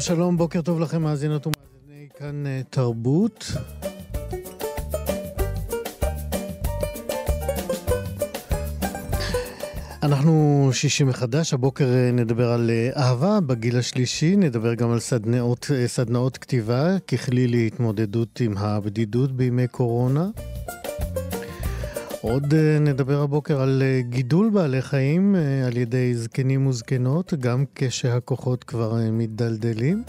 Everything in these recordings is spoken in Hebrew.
שלום, בוקר טוב לכם, מאזינות ומאזיני כאן אה, תרבות. אנחנו שישי מחדש, הבוקר אה, נדבר על אה, אהבה בגיל השלישי, נדבר גם על סדנאות, סדנאות כתיבה ככלי להתמודדות עם הבדידות בימי קורונה. עוד נדבר הבוקר על גידול בעלי חיים על ידי זקנים וזקנות, גם כשהכוחות כבר מתדלדלים.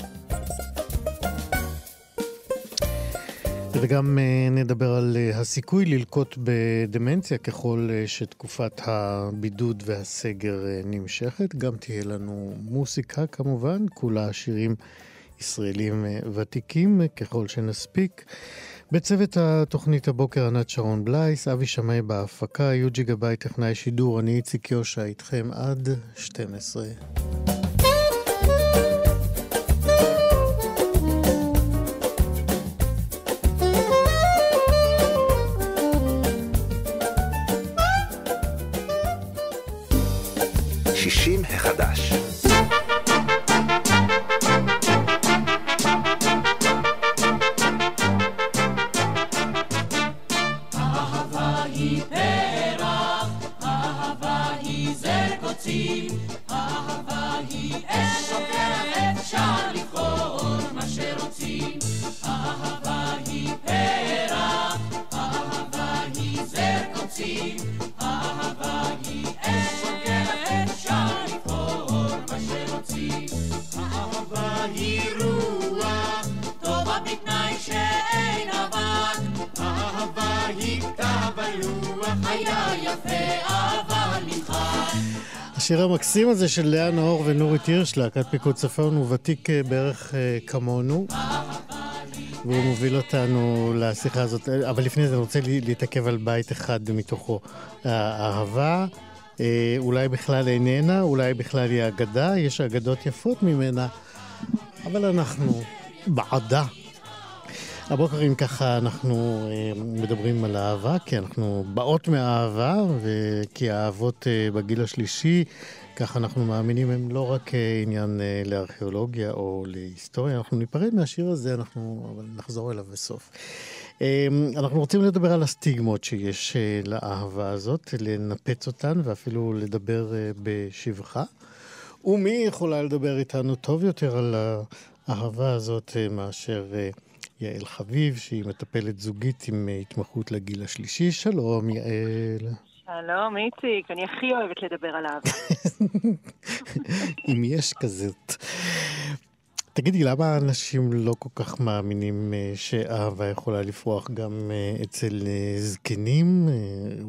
וגם נדבר על הסיכוי ללקוט בדמנציה ככל שתקופת הבידוד והסגר נמשכת. גם תהיה לנו מוסיקה כמובן, כולה שירים ישראלים ותיקים ככל שנספיק. בצוות התוכנית הבוקר ענת שרון בלייס, אבי שמאי בהפקה, יוג'י גבאי טכנאי שידור, אני איציק יושע איתכם עד 12. שישים החדש הזה של לאה נאור ונורית הירש, להקת פיקוד צפון, הוא ותיק אה, בערך אה, כמונו. והוא מוביל אותנו לשיחה הזאת. אבל לפני זה אני רוצה להתעכב על בית אחד מתוכו. האהבה אה, אולי בכלל איננה, אולי בכלל היא אגדה, יש אגדות יפות ממנה, אבל אנחנו בעדה. הבוקר אם ככה אנחנו מדברים על אהבה, כי אנחנו באות מהאהבה, וכי האהבות אה, בגיל השלישי, ככה אנחנו מאמינים, הם לא רק אה, עניין לארכיאולוגיה או להיסטוריה, אנחנו ניפרד מהשיר הזה, אנחנו אבל נחזור אליו בסוף. אנחנו רוצים לדבר על הסטיגמות שיש לאהבה הזאת, לנפץ אותן ואפילו לדבר בשבחה. ומי יכולה לדבר איתנו טוב יותר על האהבה הזאת מאשר... יעל חביב, שהיא מטפלת זוגית עם אה, התמחות לגיל השלישי. שלום, יעל. שלום, איציק, אני הכי אוהבת לדבר על אהבה. אם יש כזאת. תגידי, למה אנשים לא כל כך מאמינים אה, שאהבה יכולה לפרוח גם אה, אצל זקנים,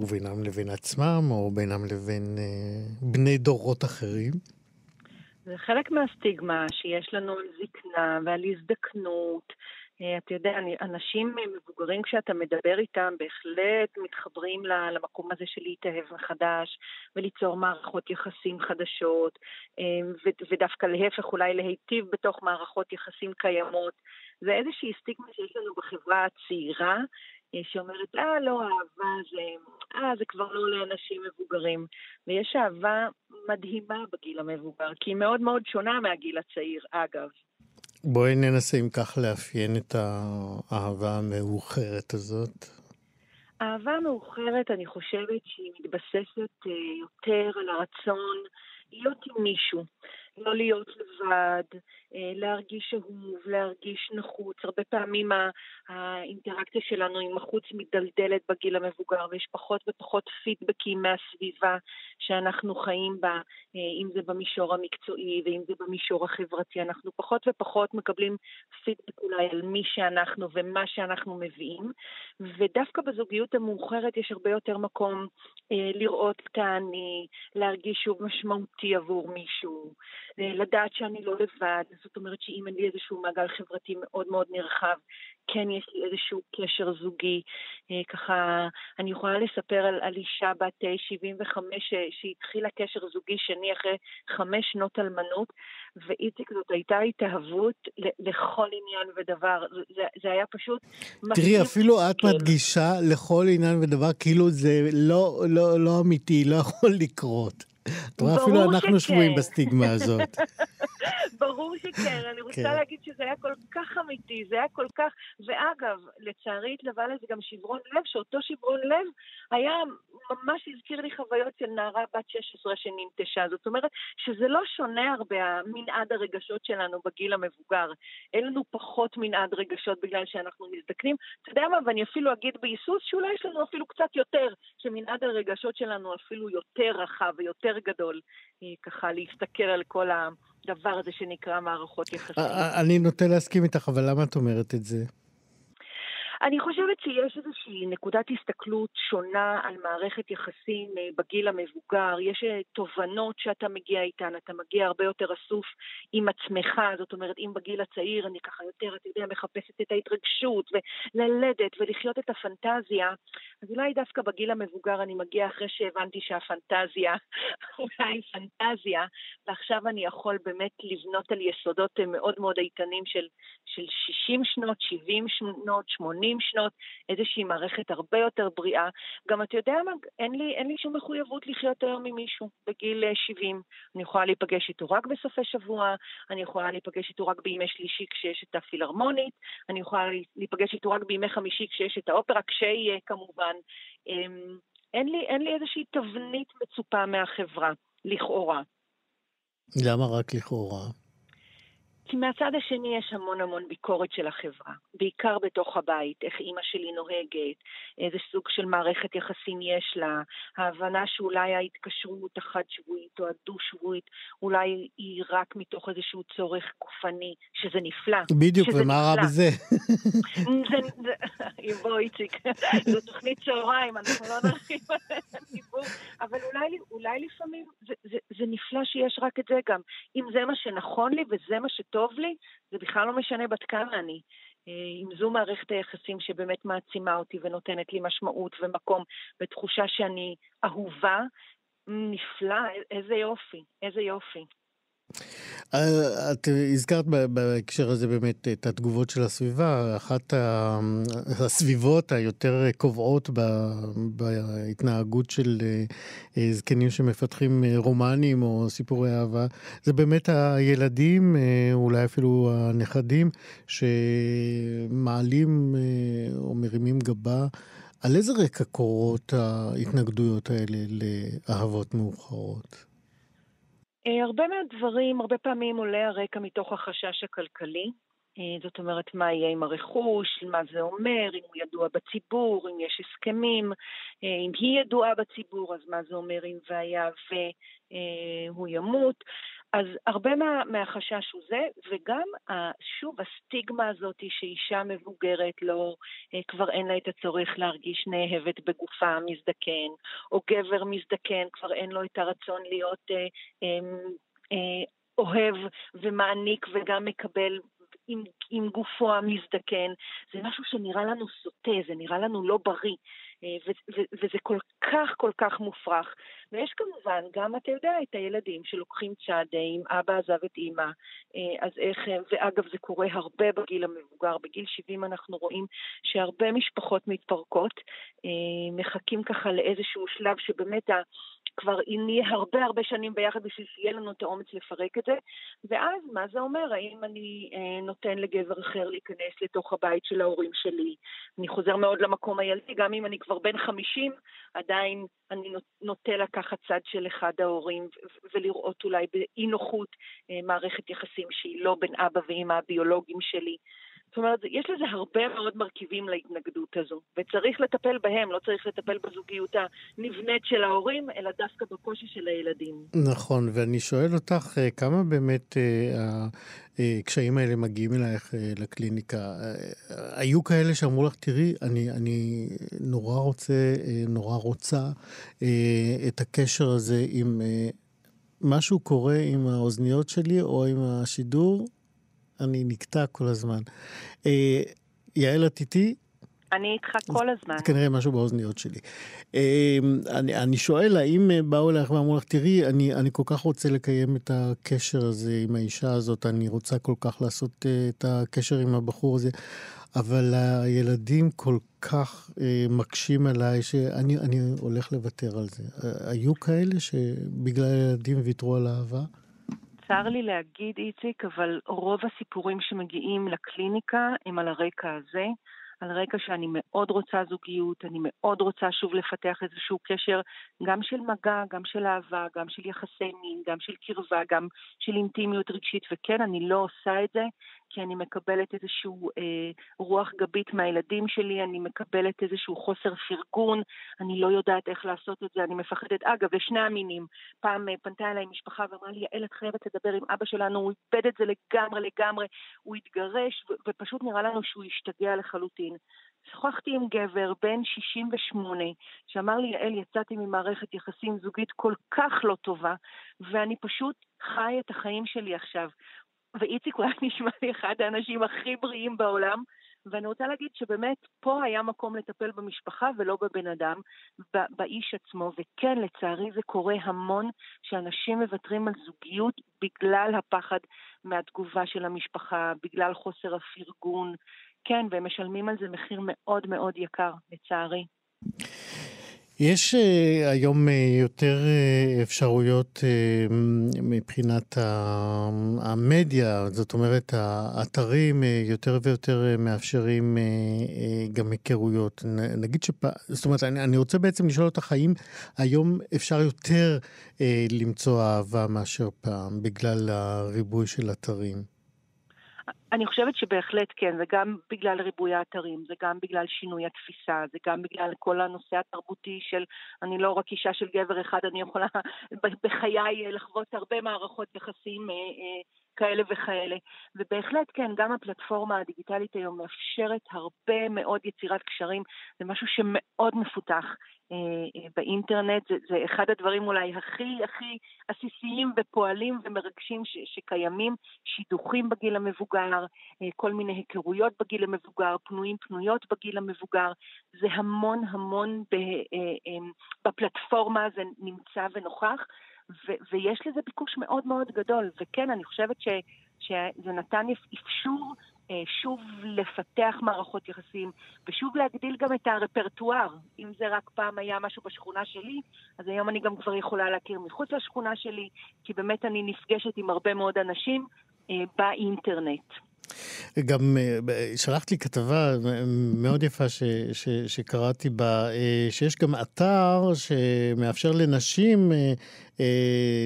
ובינם לבין עצמם, או בינם לבין בני דורות אחרים? זה חלק מהסטיגמה שיש לנו על זקנה ועל הזדקנות. אה, אתה יודע, אנשים מבוגרים כשאתה מדבר איתם בהחלט מתחברים למקום הזה של להתאהב מחדש וליצור מערכות יחסים חדשות אה, ודווקא להפך אולי להיטיב בתוך מערכות יחסים קיימות. זה איזושהי סטיגמה שיש לנו בחברה הצעירה אה, שאומרת, אה, לא, אהבה זה, אה, זה כבר לא לאנשים מבוגרים. ויש אהבה מדהימה בגיל המבוגר, כי היא מאוד מאוד שונה מהגיל הצעיר, אגב. בואי ננסה אם כך לאפיין את האהבה המאוחרת הזאת. אהבה מאוחרת, אני חושבת שהיא מתבססת אה, יותר על הרצון להיות עם מישהו. לא להיות לבד, אה, להרגיש אהוב, להרגיש נחוץ. הרבה פעמים האינטראקציה שלנו עם החוץ מדלדלת בגיל המבוגר, ויש פחות ופחות פידבקים מהסביבה שאנחנו חיים בה, אה, אם זה במישור המקצועי ואם זה במישור החברתי. אנחנו פחות ופחות מקבלים פידבק אולי על מי שאנחנו ומה שאנחנו מביאים, ודווקא בזוגיות המאוחרת יש הרבה יותר מקום אה, לראות את להרגיש שוב משמעותי עבור מישהו, לדעת שאני לא לבד, זאת אומרת שאם אין לי איזשהו מעגל חברתי מאוד מאוד נרחב, כן יש לי איזשהו קשר זוגי. אה, ככה, אני יכולה לספר על, על אישה בת 75 שהתחילה קשר זוגי שני אחרי חמש שנות אלמנות, ואיציק זאת הייתה התאהבות לכל עניין ודבר. זה, זה היה פשוט... תראי, אפילו את כן. מדגישה לכל עניין ודבר, כאילו זה לא, לא, לא אמיתי, לא יכול לקרות. את רואה, אפילו אנחנו שבויים בסטיגמה הזאת. ברור שכן, אני רוצה כן. להגיד שזה היה כל כך אמיתי, זה היה כל כך... ואגב, לצערי התלווה לזה גם שברון לב, שאותו שברון לב היה, ממש הזכיר לי חוויות של נערה בת 16 שננטשה. זאת אומרת שזה לא שונה הרבה, מנעד הרגשות שלנו בגיל המבוגר. אין לנו פחות מנעד רגשות בגלל שאנחנו מזדקנים. אתה יודע מה, ואני אפילו אגיד בהיסוס שאולי יש לנו אפילו קצת יותר, שמנעד הרגשות שלנו אפילו יותר רחב ויותר גדול, ככה להסתכל על כל הדבר הזה שנקרא מערכות יחסים. אני נוטה להסכים איתך, אבל למה את אומרת את זה? אני חושבת שיש איזושהי נקודת הסתכלות שונה על מערכת יחסים אה, בגיל המבוגר. יש אה, תובנות שאתה מגיע איתן, אתה מגיע הרבה יותר אסוף עם עצמך. זאת אומרת, אם בגיל הצעיר אני ככה יותר, אתה יודע, מחפשת את ההתרגשות וללדת ולחיות את הפנטזיה, אז אולי דווקא בגיל המבוגר אני מגיע אחרי שהבנתי שהפנטזיה אולי פנטזיה, ועכשיו אני יכול באמת לבנות על יסודות אה, מאוד מאוד איתנים של, של 60 שנות, 70 שנות, 80 80 שנות, איזושהי מערכת הרבה יותר בריאה. גם אתה יודע מה, אין לי, אין לי שום מחויבות לחיות היום עם מישהו בגיל 70. אה, אני יכולה להיפגש איתו רק בסופי שבוע, אני יכולה להיפגש איתו רק בימי שלישי כשיש את הפילהרמונית, אני יכולה להיפגש איתו רק בימי חמישי כשיש את האופרה, כשיהיה כמובן. אמ, אין לי, אין לי איזושהי תבנית מצופה מהחברה, לכאורה. למה רק לכאורה? כי מהצד השני יש המון המון ביקורת של החברה, בעיקר בתוך הבית, איך אימא שלי נוהגת, איזה סוג של מערכת יחסים יש לה, ההבנה שאולי ההתקשרות החד-שבועית או הדו-שבועית, אולי היא רק מתוך איזשהו צורך גופני, שזה נפלא. בדיוק, ומה רע בזה? בוא איציק, זו תוכנית צהריים, אנחנו לא נרחיב על הדיבור, אבל אולי, אולי לפעמים זה, זה, זה נפלא שיש רק את זה גם. אם זה מה שנכון לי וזה מה שטוב טוב לי, זה בכלל לא משנה בת כמה אני. אה, אם זו מערכת היחסים שבאמת מעצימה אותי ונותנת לי משמעות ומקום ותחושה שאני אהובה, נפלא, איזה יופי, איזה יופי. אה, את הזכרת בהקשר הזה באמת את התגובות של הסביבה. אחת הסביבות היותר קובעות בהתנהגות של אה, זקנים שמפתחים אה, רומנים או סיפורי אהבה, זה באמת הילדים, אולי אפילו הנכדים, שמעלים או מרימים גבה. על איזה רקע קורות ההתנגדויות האלה לאהבות מאוחרות? אה, הרבה מהדברים, הרבה פעמים עולה הרקע מתוך החשש הכלכלי. אה, זאת אומרת, מה יהיה עם הרכוש, מה זה אומר, אם הוא ידוע בציבור, אם יש הסכמים, אה, אם היא ידועה בציבור, אז מה זה אומר אם והיה והוא ימות. אז הרבה מה, מהחשש הוא זה, וגם שוב הסטיגמה הזאת שאישה מבוגרת לא, אה, כבר אין לה את הצורך להרגיש נאהבת בגופה המזדקן, או גבר מזדקן כבר אין לו את הרצון להיות אה, אה, אה, אוהב ומעניק וגם מקבל עם, עם גופו המזדקן, זה משהו שנראה לנו סוטה, זה נראה לנו לא בריא. אה, וזה כל כך כל כך מופרך. ויש כמובן גם, אתה יודע, את הילדים שלוקחים צ'אד אם אבא עזב את אימא, אה, אז איך, ואגב זה קורה הרבה בגיל המבוגר, בגיל 70 אנחנו רואים שהרבה משפחות מתפרקות, אה, מחכים ככה לאיזשהו שלב שבאמת כבר נהיה הרבה הרבה שנים ביחד בשביל שיהיה לנו את האומץ לפרק את זה, ואז מה זה אומר? האם אני אה, נותן לגבר אחר להיכנס לתוך הבית של ההורים שלי? אני חוזר מאוד למקום הילדי, גם אם אני. כבר בן 50, עדיין אני נוטה לקחת צד של אחד ההורים ולראות אולי באי נוחות מערכת יחסים שהיא לא בין אבא ואמא הביולוגיים שלי. זאת אומרת, יש לזה הרבה מאוד מרכיבים להתנגדות הזו, וצריך לטפל בהם, לא צריך לטפל בזוגיות הנבנית של ההורים, אלא דווקא בקושי של הילדים. נכון, ואני שואל אותך, אה, כמה באמת אה, הקשיים האלה מגיעים אלייך אה, לקליניקה? היו כאלה שאמרו לך, תראי, אני, אני נורא רוצה, נורא רוצה את הקשר הזה עם... משהו קורה עם האוזניות שלי או עם השידור, אני נקטע כל הזמן. אה, יעל, את איתי? אני איתך כל הזמן. זה כנראה משהו באוזניות שלי. אה, אני, אני שואל, האם אה, באו אליך ואמרו לך, תראי, אני, אני כל כך רוצה לקיים את הקשר הזה עם האישה הזאת, אני רוצה כל כך לעשות את הקשר עם הבחור הזה, אבל הילדים כל כך מקשים עליי, שאני הולך לוותר על זה. היו כאלה שבגלל הילדים ויתרו על אהבה? צר לי להגיד, איציק, אבל רוב הסיפורים שמגיעים לקליניקה הם על הרקע הזה. על רקע שאני מאוד רוצה זוגיות, אני מאוד רוצה שוב לפתח איזשהו קשר גם של מגע, גם של אהבה, גם של יחסי מין, גם של קרבה, גם של אינטימיות רגשית, וכן, אני לא עושה את זה כי אני מקבלת איזשהו אה, רוח גבית מהילדים שלי, אני מקבלת איזשהו חוסר פרגון, אני לא יודעת איך לעשות את זה, אני מפחדת. אגב, לשני המינים, פעם אה, פנתה אליי משפחה ואמרה לי, יעל, את חייבת לדבר עם אבא שלנו, הוא איבד את זה לגמרי לגמרי, הוא התגרש, ו- ופשוט נראה לנו שהוא השתגע לחלוטין. שוחחתי עם גבר בן 68, שאמר לי, יעל, יצאתי ממערכת יחסים זוגית כל כך לא טובה, ואני פשוט חי את החיים שלי עכשיו. ואיציק אולי נשמע לי אחד האנשים הכי בריאים בעולם, ואני רוצה להגיד שבאמת פה היה מקום לטפל במשפחה ולא בבן אדם, באיש עצמו, וכן, לצערי זה קורה המון שאנשים מוותרים על זוגיות בגלל הפחד מהתגובה של המשפחה, בגלל חוסר הפרגון, כן, והם משלמים על זה מחיר מאוד מאוד יקר, לצערי. יש uh, היום uh, יותר uh, אפשרויות uh, מבחינת המדיה, זאת אומרת, האתרים uh, יותר ויותר uh, מאפשרים uh, uh, גם היכרויות. נגיד שפ... זאת אומרת, אני, אני רוצה בעצם לשאול אותך, האם היום אפשר יותר uh, למצוא אהבה מאשר פעם, בגלל הריבוי של אתרים? אני חושבת שבהחלט כן, זה גם בגלל ריבוי האתרים, זה גם בגלל שינוי התפיסה, זה גם בגלל כל הנושא התרבותי של אני לא רק אישה של גבר אחד, אני יכולה בחיי לחוות הרבה מערכות יחסים אה, אה, כאלה וכאלה. ובהחלט כן, גם הפלטפורמה הדיגיטלית היום מאפשרת הרבה מאוד יצירת קשרים, זה משהו שמאוד מפותח. אה, באינטרנט, זה, זה אחד הדברים אולי הכי הכי עסיסיים ופועלים ומרגשים ש, שקיימים, שידוכים בגיל המבוגר, אה, כל מיני היכרויות בגיל המבוגר, פנויים פנויות בגיל המבוגר, זה המון המון ב, אה, בפלטפורמה זה נמצא ונוכח, ו, ויש לזה ביקוש מאוד מאוד גדול, וכן, אני חושבת ש, שזה נתן אפשור אה, שוב לפתח מערכות יחסים, ושוב להגדיל גם את הרפרטואר. אם זה רק פעם היה משהו בשכונה שלי, אז היום אני גם כבר יכולה להכיר מחוץ לשכונה שלי, כי באמת אני נפגשת עם הרבה מאוד אנשים אה, באינטרנט. גם אה, שלחת לי כתבה מאוד יפה ש, ש, שקראתי בה, אה, שיש גם אתר שמאפשר לנשים אה,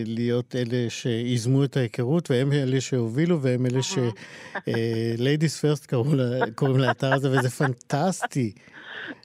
להיות אלה שיזמו את ההיכרות, והם אלה שהובילו, והם אלה ש... ladies first קוראים לאתר הזה, וזה פנטסטי.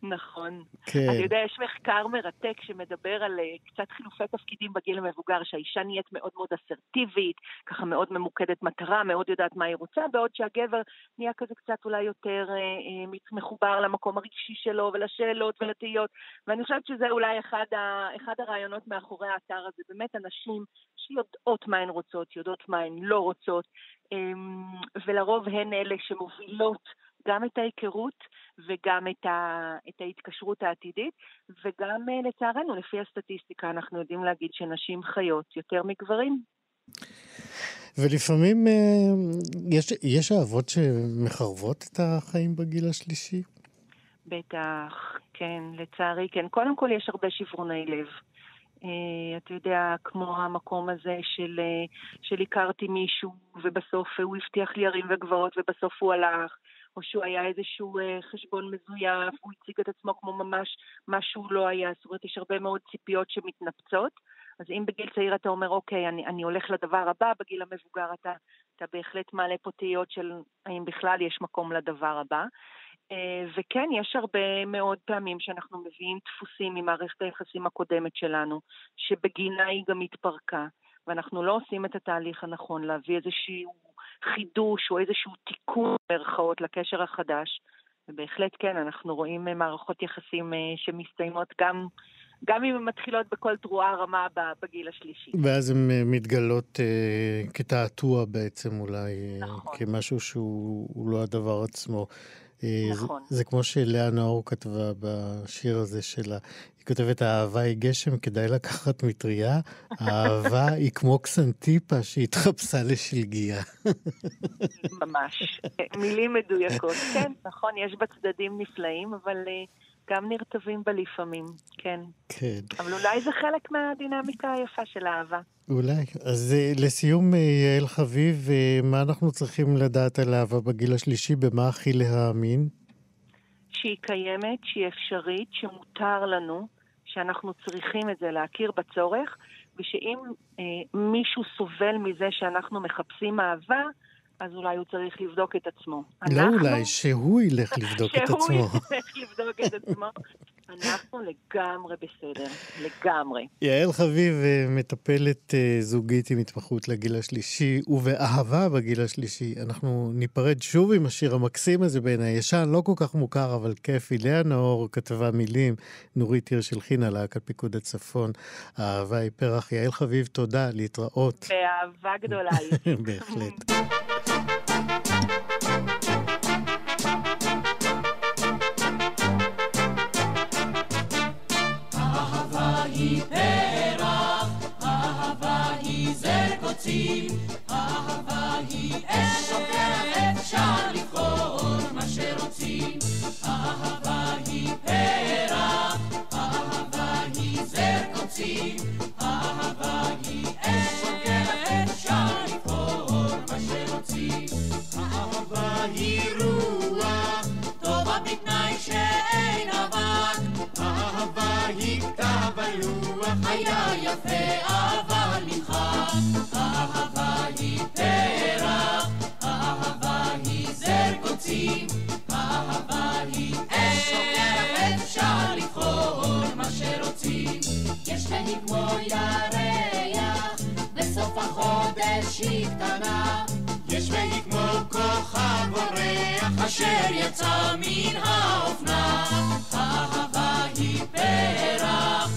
נכון. כן. אני יודע, יש מחקר מרתק שמדבר על uh, קצת חילופי תפקידים בגיל המבוגר, שהאישה נהיית מאוד מאוד אסרטיבית, ככה מאוד ממוקדת מטרה, מאוד יודעת מה היא רוצה, בעוד שהגבר נהיה כזה קצת אולי יותר uh, uh, מחובר למקום הרגשי שלו ולשאלות ולתהיות, ואני חושבת שזה אולי אחד, ה, אחד הרעיונות מאחורי האתר הזה, באמת אנשים שיודעות מה הן רוצות, יודעות מה הן לא רוצות, um, ולרוב הן אלה שמובילות גם את ההיכרות וגם את, ה, את ההתקשרות העתידית, וגם אה, לצערנו, לפי הסטטיסטיקה, אנחנו יודעים להגיד שנשים חיות יותר מגברים. ולפעמים אה, יש, יש אהבות שמחרבות את החיים בגיל השלישי? בטח, כן, לצערי כן. קודם כל יש הרבה שברוני לב. Uh, אתה יודע, כמו המקום הזה של, של הכרתי מישהו ובסוף הוא הבטיח לי הרים וגבעות ובסוף הוא הלך, או שהוא היה איזשהו אה, חשבון מזויף, הוא הציג את עצמו כמו ממש מה שהוא לא היה, זאת אומרת, יש הרבה מאוד ציפיות שמתנפצות. אז אם בגיל צעיר אתה אומר, אוקיי, אני, אני הולך לדבר הבא, בגיל המבוגר אתה, אתה בהחלט מעלה פה תהיות של האם בכלל יש מקום לדבר הבא. אה, וכן, יש הרבה מאוד פעמים שאנחנו מביאים דפוסים ממערכת היחסים הקודמת שלנו, שבגינה היא גם התפרקה, ואנחנו לא עושים את התהליך הנכון להביא איזשהו חידוש או איזשהו תיקון, במירכאות, לקשר החדש. ובהחלט כן, אנחנו רואים מערכות יחסים אה, שמסתיימות גם גם אם הן מתחילות בכל תרועה רמה בגיל השלישי. ואז הן אה, מתגלות אה, כתעתוע בעצם אולי, אה, נכון. כמשהו שהוא לא הדבר עצמו. אה, נכון. זה, זה כמו שלאה נאור כתבה בשיר הזה שלה. היא כותבת, האהבה היא גשם, כדאי לקחת מטריה. האהבה היא כמו קסנטיפה שהתחפשה לשלגיה. ממש. מילים מדויקות. כן, נכון, יש בה צדדים נפלאים, אבל... גם נרטבים בה לפעמים, כן. כן. אבל אולי זה חלק מהדינמיקה היפה של האהבה. אולי. אז אה, לסיום, אה, יעל חביב, אה, מה אנחנו צריכים לדעת על אהבה בגיל השלישי? במה הכי להאמין? שהיא קיימת, שהיא אפשרית, שמותר לנו, שאנחנו צריכים את זה, להכיר בצורך, ושאם אה, מישהו סובל מזה שאנחנו מחפשים אהבה, אז אולי הוא צריך לבדוק את עצמו. לא אנחנו... אולי, שהוא ילך לבדוק את עצמו. שהוא ילך לבדוק את עצמו. אנחנו לגמרי בסדר, לגמרי. יעל חביב, אה, מטפלת אה, זוגית עם התמחות לגיל השלישי, ובאהבה בגיל השלישי. אנחנו ניפרד שוב עם השיר המקסים הזה בעיניי, ישן, לא כל כך מוכר, אבל כיפי. לאה נאור כתבה מילים, נורית הירש הלחינה להקת פיקוד הצפון. אהבה היא פרח. יעל חביב, תודה, להתראות. באהבה גדולה. בהחלט. רוצים, אהבה היא אש שוקרת, אפשר לבחור מה שרוצים. אהבה היא פרח, אהבה היא זר קוצים, אהבה היא אש שוקרת, אפשר לבחור מה שרוצים. אהבה היא רוח, טובה בתנאי שאין אבק, אהבה היא כתב הלוח, היה יפה אבל נמחק. רוצים, אהבה היא אש, אפשר לבחור מה שרוצים. יש והיא כמו ירח, בסוף החודש היא קטנה. יש והיא כמו כוכב אורח, אשר יצא מן האופנה. אהבה היא פרח,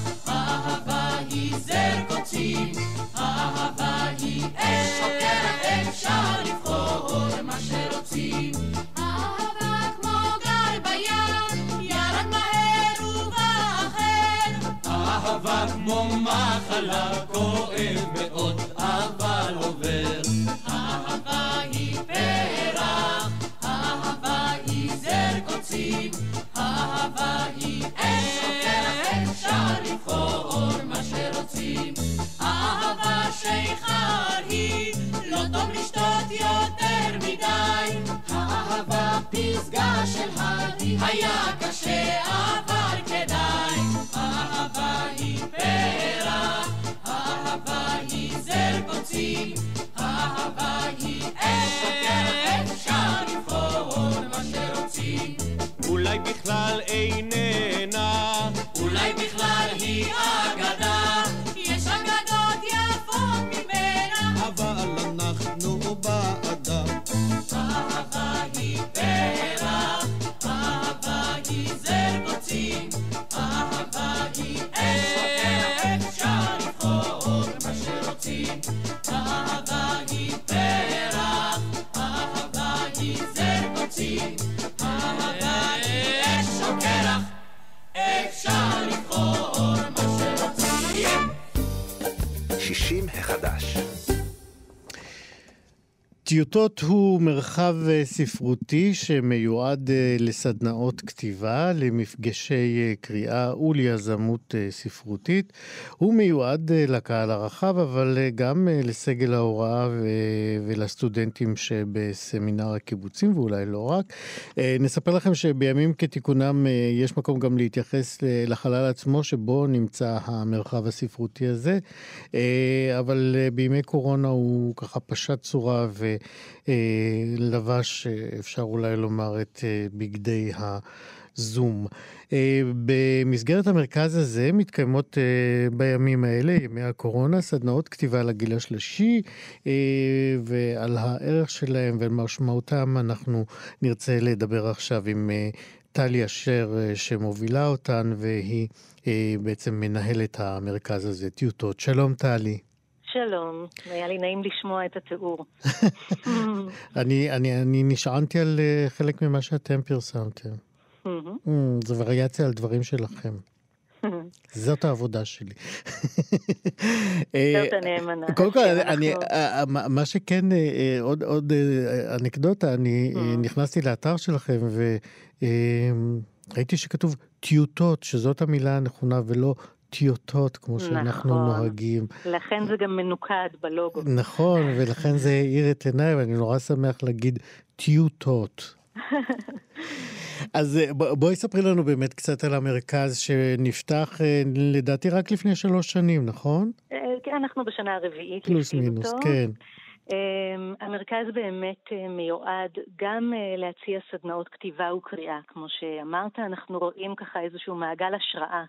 אהבה היא זר קוצים, אהבה היא אש, אפשר לבחור מה שרוצים. אהבה כמו מחלה כואב מאוד, אבל עובר. אהבה היא פרח, אהבה היא זר קוצים, אהבה היא אש, אפשר לבחור מה שרוצים. אהבה שיכר היא, לא טוב לשתות יותר מדי. האהבה פסגה של הרי, היה קשה אבל כדאי. אהבה היא פרח, אהבה היא זר קוצים, אהבה היא אש, אפשר לבחור מה שרוצים. אולי בכלל איננה, טיוטות הוא מרחב אה, ספרותי שמיועד אה, לסדנאות כתיבה, למפגשי אה, קריאה וליזמות ספרותית. הוא מיועד לקהל הרחב, אבל גם לסגל ההוראה ולסטודנטים שבסמינר הקיבוצים, ואולי לא רק. נספר לכם שבימים כתיקונם יש מקום גם להתייחס לחלל עצמו, שבו נמצא המרחב הספרותי הזה, אבל בימי קורונה הוא ככה פשט צורה. ולבש, אפשר אולי לומר, את אה, בגדי הזום. אה, במסגרת המרכז הזה מתקיימות אה, בימים האלה, ימי הקורונה, סדנאות כתיבה לגיל השלישי, ועל הערך שלהם ועל משמעותם אנחנו נרצה לדבר עכשיו עם טלי אשר שמובילה אותן, והיא בעצם מנהלת המרכז הזה, טיוטות. שלום טלי. שלום, היה לי נעים לשמוע את התיאור. אני, אני, אני נשענתי על uh, חלק ממה שאתם פרסמתם. mm, זו וריאציה על דברים שלכם. זאת העבודה שלי. זאת הנאמנה. קודם כל, אני, אה, מה שכן, אה, עוד, עוד אנקדוטה, אני נכנסתי לאתר שלכם וראיתי שכתוב טיוטות, שזאת המילה הנכונה, ולא טיוטות, כמו שאנחנו נכון. נוהגים. לכן זה גם מנוקד בלוגו. נכון, ולכן זה האיר את עיניי, ואני נורא שמח להגיד טיוטות. אז אה, בואי ספרי לנו באמת קצת על המרכז שנפתח אה, לדעתי רק לפני שלוש שנים, נכון? אה, כן, אנחנו בשנה הרביעית. פלוס מינוס, כן. המרכז באמת מיועד גם להציע סדנאות כתיבה וקריאה. כמו שאמרת, אנחנו רואים ככה איזשהו מעגל השראה אה,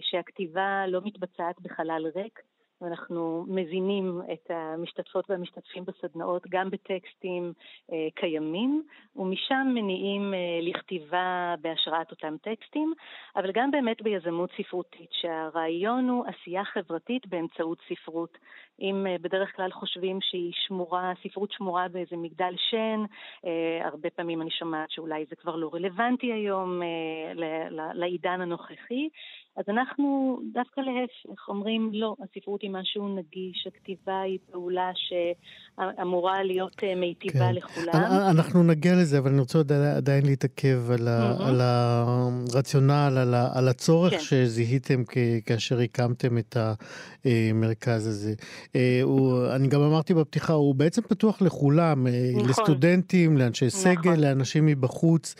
שהכתיבה לא מתבצעת בחלל ריק, ואנחנו מזינים את המשתתפות והמשתתפים בסדנאות גם בטקסטים אה, קיימים, ומשם מניעים אה, לכתיבה בהשראת אותם טקסטים, אבל גם באמת ביזמות ספרותית, שהרעיון הוא עשייה חברתית באמצעות ספרות. אם אה, בדרך כלל חושבים שהיא שמורה, ספרות שמורה באיזה מגדל שן, אה, הרבה פעמים אני שומעת שאולי זה כבר לא רלוונטי היום אה, לעידן הנוכחי, אז אנחנו דווקא להפך, אומרים לא, הספרות היא משהו נגיש, הכתיבה היא פעולה שאמורה להיות מיטיבה כן. לכולם. אנחנו נגיע לזה, אבל אני רוצה עדיין להתעכב על, mm-hmm. על הרציונל, על, על הצורך כן. שזיהיתם כאשר הקמתם את המרכז הזה. אה, הוא, אני גם אמרתי בפתיחה, הוא בעצם פתוח לכולם, אה, נכון. לסטודנטים, לאנשי סגל, נכון. לאנשים מבחוץ.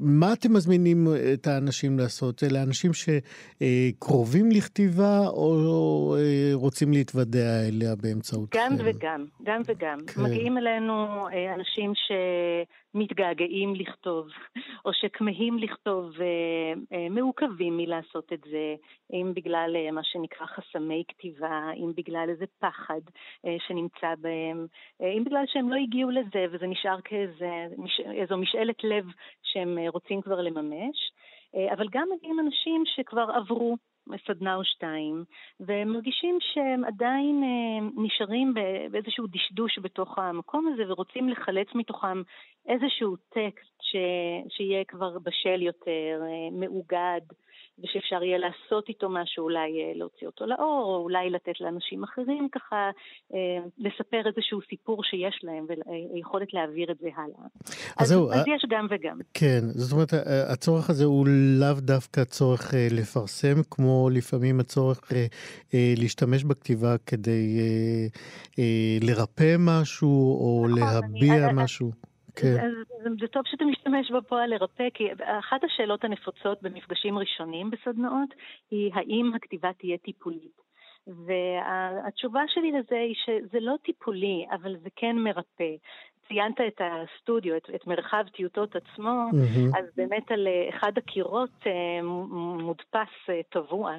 מה אתם מזמינים את האנשים לעשות? זה לאנשים שקרובים לכתיבה, או אה, רוצים להתוודע אליה באמצעותכם? גם וגם, גם וגם. כן. מגיעים אלינו אה, אנשים שמתגעגעים לכתוב, או שכמהים לכתוב, אה, מעוכבים מלעשות את זה, אם בגלל מה שנקרא חסמי כתיבה, אם בגלל איזה פחד שנמצא בהם, אם בגלל שהם לא הגיעו לזה וזה נשאר כאיזו משאלת לב שהם רוצים כבר לממש. אה, אבל גם מגיעים אנשים שכבר עברו סדנה או שתיים, והם מרגישים שהם עדיין אה, נשארים באיזשהו דשדוש בתוך המקום הזה ורוצים לחלץ מתוכם איזשהו טקסט ש... שיהיה כבר בשל יותר, אה, מאוגד, ושאפשר יהיה לעשות איתו משהו, אולי אה, להוציא אותו לאור, או אולי לתת לאנשים אחרים ככה, אה, לספר איזשהו סיפור שיש להם, ויכולת להעביר את זה הלאה. אז, אז, זהו, אז יש גם וגם. כן, זאת אומרת, הצורך הזה הוא לאו דווקא צורך לפרסם, כמו לפעמים הצורך להשתמש בכתיבה כדי לרפא משהו, או נכון, להביע אני, משהו. כן. אז זה טוב שאתה משתמש בפועל לרפא, כי אחת השאלות הנפוצות במפגשים ראשונים בסדנאות היא האם הכתיבה תהיה טיפולית. והתשובה שלי לזה היא שזה לא טיפולי, אבל זה כן מרפא. ציינת את הסטודיו, את, את מרחב טיוטות עצמו, mm-hmm. אז באמת על אה, אחד הקירות אה, מודפס אה, טבוע,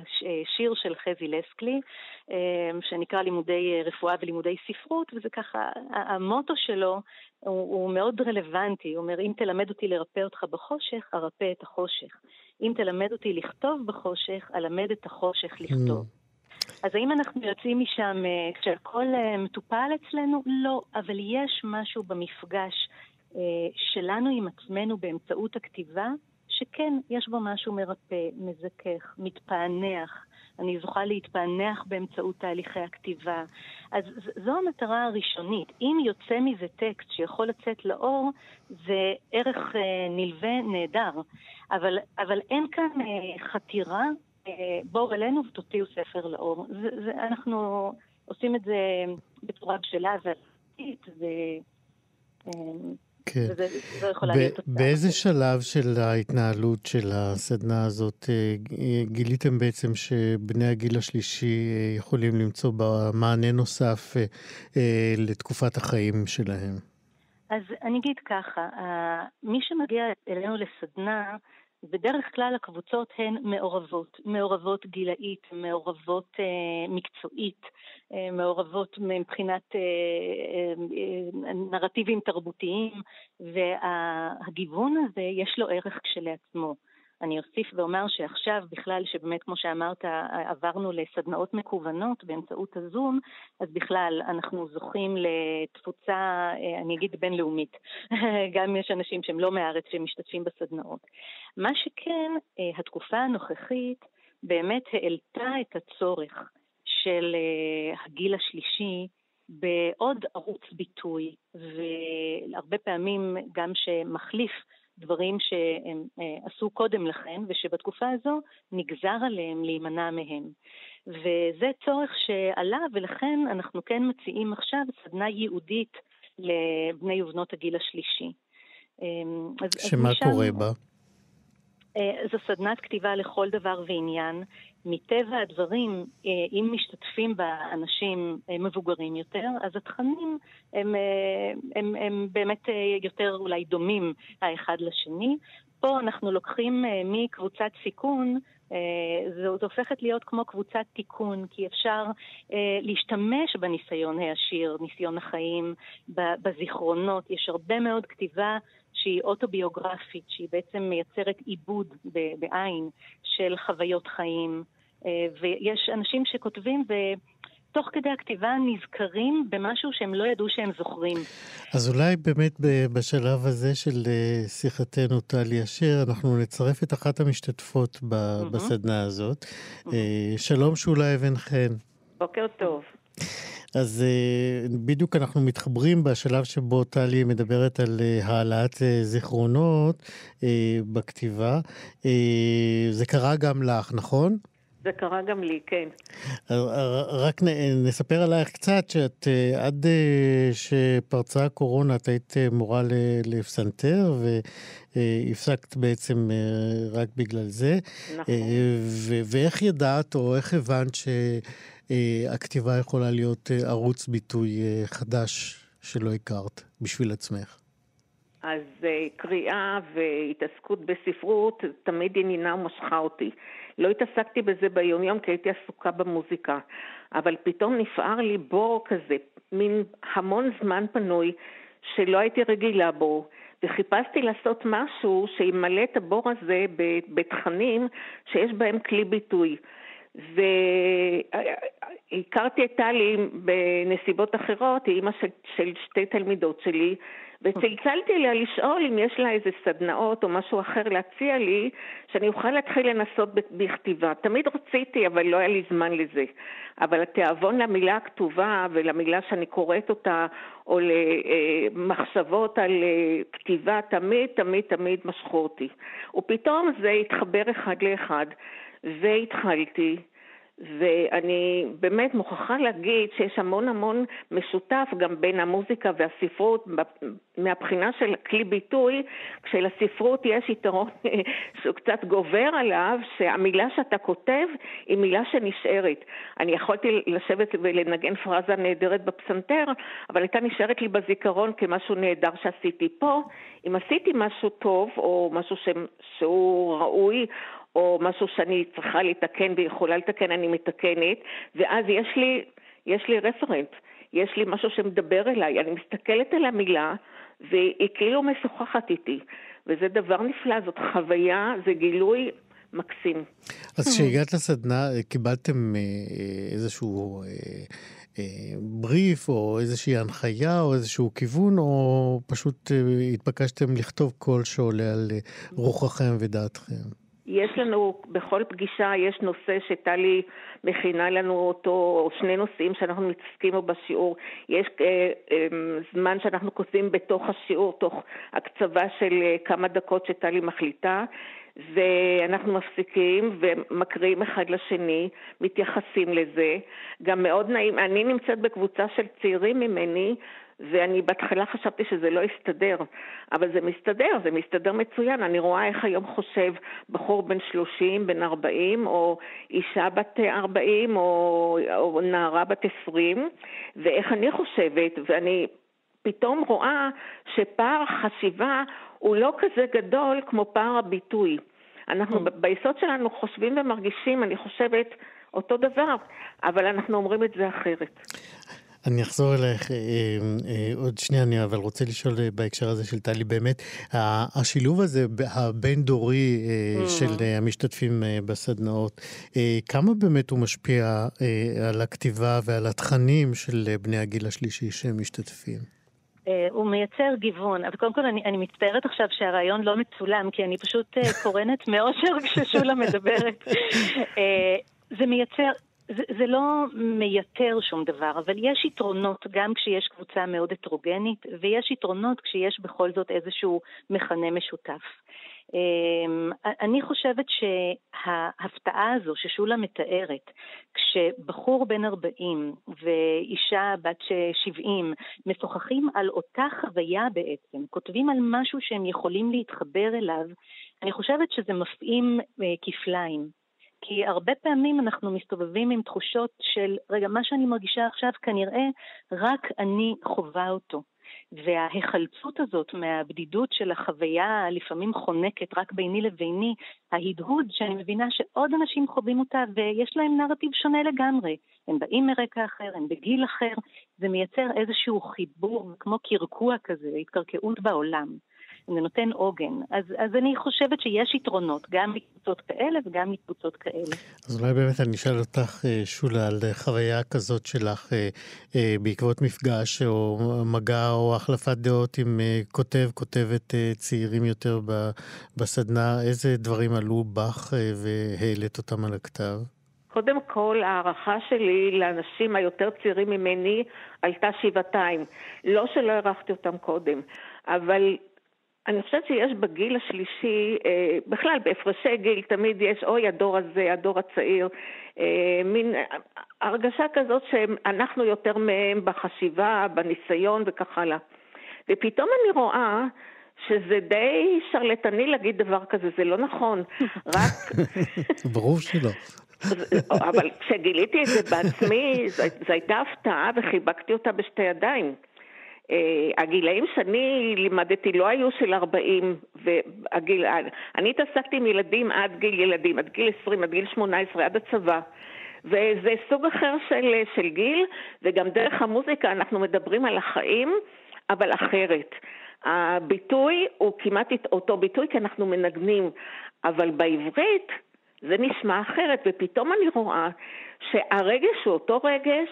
שיר של חזי לסקלי, שנקרא לימודי רפואה ולימודי ספרות, וזה ככה, המוטו שלו הוא, הוא מאוד רלוונטי, הוא אומר, אם תלמד אותי לרפא אותך בחושך, ארפא את החושך. אם תלמד אותי לכתוב בחושך, אלמד את החושך לכתוב. Mm. אז האם אנחנו יוצאים משם אה, כשהכול אה, מטופל אצלנו? לא, אבל יש משהו במפגש אה, שלנו עם עצמנו באמצעות הכתיבה שכן, יש בו משהו מרפא, מזכך, מתפענח. אני זוכה להתפענח באמצעות תהליכי הכתיבה. אז זו המטרה הראשונית. אם יוצא מזה טקסט שיכול לצאת לאור, זה ערך אה, נלווה נהדר. אבל, אבל אין כאן אה, חתירה, בואו אלינו ותוציאו ספר לאור. זה, זה, אנחנו עושים את זה בצורה בשלה וארצית, ו... כן. באיזה שלב של ההתנהלות של הסדנה הזאת אה, גיליתם בעצם שבני הגיל השלישי אה, יכולים למצוא בה מענה נוסף אה, לתקופת החיים שלהם? אז אני אגיד ככה, מי שמגיע אלינו לסדנה, בדרך כלל הקבוצות הן מעורבות, מעורבות גילאית, מעורבות אה, מקצועית, אה, מעורבות מבחינת אה, אה, נרטיבים תרבותיים, והגיוון הזה יש לו ערך כשלעצמו. אני אוסיף ואומר שעכשיו בכלל, שבאמת, כמו שאמרת, עברנו לסדנאות מקוונות באמצעות הזום, אז בכלל אנחנו זוכים לתפוצה, אני אגיד, בינלאומית. גם יש אנשים שהם לא מהארץ שמשתתפים בסדנאות. מה שכן, התקופה הנוכחית באמת העלתה את הצורך של הגיל השלישי בעוד ערוץ ביטוי, והרבה פעמים גם שמחליף דברים שהם אה, עשו קודם לכן, ושבתקופה הזו נגזר עליהם להימנע מהם. וזה צורך שעלה, ולכן אנחנו כן מציעים עכשיו סדנה ייעודית לבני ובנות הגיל השלישי. אמ, אז, שמה אז קורה בה? אה, זו סדנת כתיבה לכל דבר ועניין. מטבע הדברים, אה, אם משתתפים בה אנשים אה, מבוגרים יותר, אז התכנים הם, הם, הם באמת יותר אולי דומים האחד לשני. פה אנחנו לוקחים מקבוצת סיכון, זאת הופכת להיות כמו קבוצת תיקון, כי אפשר להשתמש בניסיון העשיר, ניסיון החיים, בזיכרונות. יש הרבה מאוד כתיבה שהיא אוטוביוגרפית, שהיא בעצם מייצרת עיבוד בעין של חוויות חיים. אה, ויש אנשים שכותבים ו... תוך כדי הכתיבה נזכרים במשהו שהם לא ידעו שהם זוכרים. אז אולי באמת בשלב הזה של אה, שיחתנו, טלי אשר, אנחנו נצרף את אחת המשתתפות בסדנה הזאת. Mm-hmm. שלום שולה אבן חן. בוקר טוב. אז בדיוק אנחנו מתחברים בשלב שבו טלי מדברת על העלאת זיכרונות בכתיבה. זה קרה גם לך, נכון? זה קרה גם לי, כן. רק נספר עלייך קצת, שאת עד שפרצה הקורונה את היית מורה לפסנתר, והפסקת בעצם רק בגלל זה. נכון. ואיך ידעת, או איך הבנת ש... אה, הכתיבה יכולה להיות אה, ערוץ ביטוי אה, חדש שלא הכרת בשביל עצמך? אז קריאה והתעסקות בספרות תמיד עניינה ומשכה אותי. לא התעסקתי בזה ביומיום כי הייתי עסוקה במוזיקה, אבל פתאום נפער לי בור כזה, מין המון זמן פנוי שלא הייתי רגילה בו, וחיפשתי לעשות משהו שימלא את הבור הזה בתכנים שיש בהם כלי ביטוי. והכרתי את טלי בנסיבות אחרות, היא אימא של, של שתי תלמידות שלי, וצלצלתי אליה לשאול אם יש לה איזה סדנאות או משהו אחר להציע לי, שאני אוכל להתחיל לנסות בכתיבה. תמיד רציתי, אבל לא היה לי זמן לזה. אבל התיאבון למילה הכתובה ולמילה שאני קוראת אותה, או למחשבות על אה, כתיבה, תמיד, תמיד, תמיד משכו אותי. ופתאום זה התחבר אחד לאחד. והתחלתי, ואני באמת מוכרחה להגיד שיש המון המון משותף גם בין המוזיקה והספרות מהבחינה של כלי ביטוי, כשלספרות יש יתרון שהוא קצת גובר עליו, שהמילה שאתה כותב היא מילה שנשארת. אני יכולתי לשבת ולנגן פרזה נהדרת בפסנתר, אבל הייתה נשארת לי בזיכרון כמשהו נהדר שעשיתי פה. אם עשיתי משהו טוב או משהו שהוא ראוי, או משהו שאני צריכה לתקן ויכולה לתקן, אני מתקנת, ואז יש לי, יש לי רפרנט, יש לי משהו שמדבר אליי, אני מסתכלת על המילה והיא כאילו משוחחת איתי, וזה דבר נפלא, זאת חוויה, זה גילוי מקסים. אז כשהגעת לסדנה, קיבלתם אה, איזשהו... אה, בריף או איזושהי הנחיה או איזשהו כיוון, או פשוט התבקשתם לכתוב קול שעולה על רוחכם ודעתכם? יש לנו, בכל פגישה יש נושא שטלי מכינה לנו אותו, או שני נושאים שאנחנו מתעסקים בו בשיעור. יש אה, אה, זמן שאנחנו כותבים בתוך השיעור, תוך הקצבה של אה, כמה דקות שטלי מחליטה, ואנחנו מפסיקים ומקריאים אחד לשני, מתייחסים לזה. גם מאוד נעים, אני נמצאת בקבוצה של צעירים ממני, ואני בהתחלה חשבתי שזה לא יסתדר, אבל זה מסתדר, זה מסתדר מצוין. אני רואה איך היום חושב בחור בן 30, בן 40, או אישה בת 40, או, או נערה בת 20, ואיך אני חושבת, ואני פתאום רואה שפער החשיבה הוא לא כזה גדול כמו פער הביטוי. אנחנו mm. ביסוד שלנו חושבים ומרגישים, אני חושבת, אותו דבר, אבל אנחנו אומרים את זה אחרת. אני אחזור אלייך אה, אה, עוד שנייה, אני אבל רוצה לשאול אה, בהקשר הזה של טלי, באמת, השילוב הזה הבין-דורי אה, mm. של אה, המשתתפים אה, בסדנאות, אה, כמה באמת הוא משפיע אה, על הכתיבה ועל התכנים של אה, בני הגיל השלישי שמשתתפים? אה, הוא מייצר גיוון, אבל קודם כל אני, אני מצטערת עכשיו שהרעיון לא מצולם, כי אני פשוט אה, קורנת מאושר כששולה מדברת. אה, זה מייצר, זה, זה לא מייתר שום דבר, אבל יש יתרונות גם כשיש קבוצה מאוד הטרוגנית, ויש יתרונות כשיש בכל זאת איזשהו מכנה משותף. אמ, אני חושבת שההפתעה הזו ששולה מתארת, כשבחור בן 40 ואישה בת 70 משוחחים על אותה חוויה בעצם, כותבים על משהו שהם יכולים להתחבר אליו, אני חושבת שזה מפעים אה, כפליים. כי הרבה פעמים אנחנו מסתובבים עם תחושות של, רגע, מה שאני מרגישה עכשיו כנראה רק אני חווה אותו. וההיחלצות הזאת מהבדידות של החוויה הלפעמים חונקת רק ביני לביני, ההדהוד שאני מבינה שעוד אנשים חווים אותה ויש להם נרטיב שונה לגמרי. הם באים מרקע אחר, הם בגיל אחר, זה מייצר איזשהו חיבור, כמו קרקוע כזה, התקרקעות בעולם. זה נותן עוגן. אז, אז אני חושבת שיש יתרונות, גם מקבוצות כאלה וגם מקבוצות כאלה. אז אולי באמת אני אשאל אותך, אה, שולה, על חוויה כזאת שלך אה, אה, בעקבות מפגש או מגע או החלפת דעות עם כותב, כותבת צעירים יותר בסדנה, איזה דברים עלו בך והעלית אותם על הכתב? קודם כל, ההערכה שלי לאנשים היותר צעירים ממני עלתה שבעתיים. לא שלא הערכתי אותם קודם, אבל אני חושבת שיש בגיל השלישי, אה, בכלל בהפרשי גיל תמיד יש, אוי הדור הזה, הדור הצעיר, אה, מין הרגשה כזאת שאנחנו יותר מהם בחשיבה, בניסיון וכך הלאה. ופתאום אני רואה שזה די שרלטני להגיד דבר כזה, זה לא נכון, רק... ברור שלא. אבל כשגיליתי את זה בעצמי, זו הייתה הפתעה וחיבקתי אותה בשתי ידיים. Uh, הגילאים שאני לימדתי לא היו של 40, והגיל, אני התעסקתי עם ילדים עד גיל ילדים, עד גיל 20, עד גיל 18, עד הצבא. וזה סוג אחר של, של גיל, וגם דרך המוזיקה אנחנו מדברים על החיים, אבל אחרת. הביטוי הוא כמעט אותו ביטוי כי אנחנו מנגנים, אבל בעברית זה נשמע אחרת, ופתאום אני רואה שהרגש הוא אותו רגש,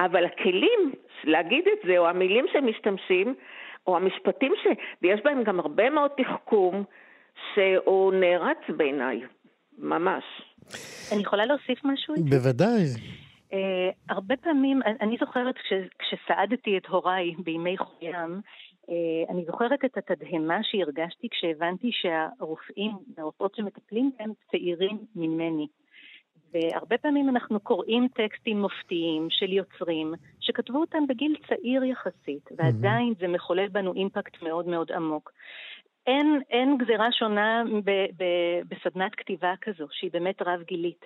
אבל הכלים להגיד את זה, או המילים שמשתמשים, או המשפטים ש... ויש בהם גם הרבה מאוד תחכום, שהוא נערץ בעיניי, ממש. אני יכולה להוסיף משהו? בוודאי. Uh, הרבה פעמים, אני זוכרת כש, כשסעדתי את הוריי בימי חוים, uh, אני זוכרת את התדהמה שהרגשתי כשהבנתי שהרופאים והרופאות שמטפלים הם צעירים ממני. והרבה פעמים אנחנו קוראים טקסטים מופתיים של יוצרים שכתבו אותם בגיל צעיר יחסית, ועדיין זה מחולל בנו אימפקט מאוד מאוד עמוק. אין, אין גזירה שונה ב, ב, בסדנת כתיבה כזו, שהיא באמת רב-גילית.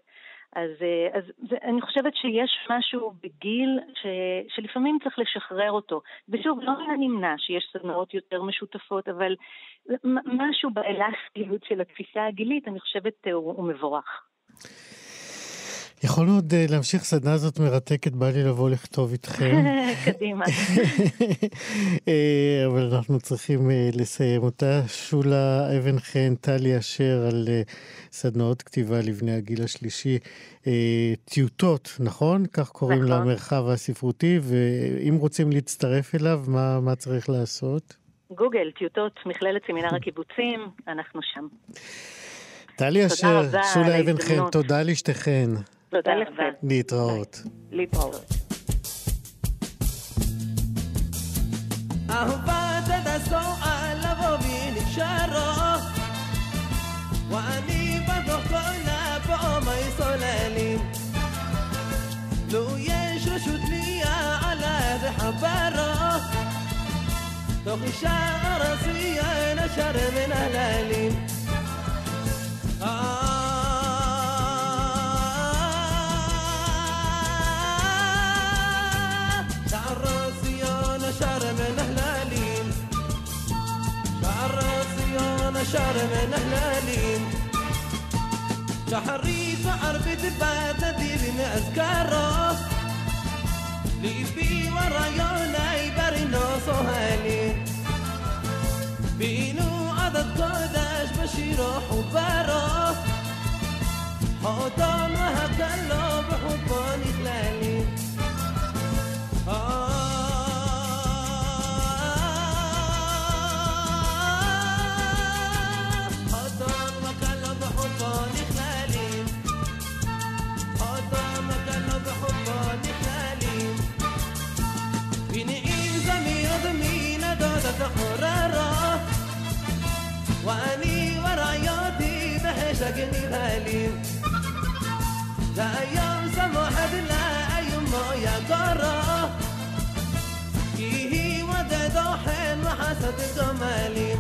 אז, אז זה, אני חושבת שיש משהו בגיל ש, שלפעמים צריך לשחרר אותו. ושוב, לא נמנע שיש סדנאות יותר משותפות, אבל משהו באלסטיות של התפיסה הגילית, אני חושבת, הוא, הוא מבורך. יכולנו עוד אה, להמשיך סדנה הזאת מרתקת, בא לי לבוא לכתוב איתכם. קדימה. אה, אבל אנחנו צריכים אה, לסיים אותה. שולה אבן חן, טלי אשר, על סדנאות כתיבה לבני הגיל השלישי. טיוטות, נכון? כך קוראים נכון. למרחב הספרותי, ואם רוצים להצטרף אליו, מה, מה צריך לעשות? גוגל, טיוטות, מכללת סמינר הקיבוצים, אנחנו שם. טלי אשר, שולה אבן חן. תודה לשתיכן. תודה לכם. להתראות. להתראות. אהבת הדסו עליו ונקשרו ואני בתוך כל הפעמי סוללים לו יש רשות בנייה עליי וחברו תוך אישה רסייה נשר מן הלילים شعرنا نحن تحريف تحري فقر بتبقى دي أذكاره. ليبي ورا ورايانا يبري ناسو هالي بينو عدد قداش باش يروحوا برا حضانها كله بحباني خلالي زهرارة وأني وراياتي بهشقني بالي لا أيام سمحت لا أيام يا قرة إيه ودد دوحن وحسد الجمالي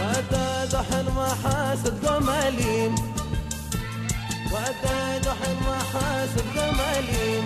وده دوحن وحسد جمالي. وأتى دحر وحاسب جمالي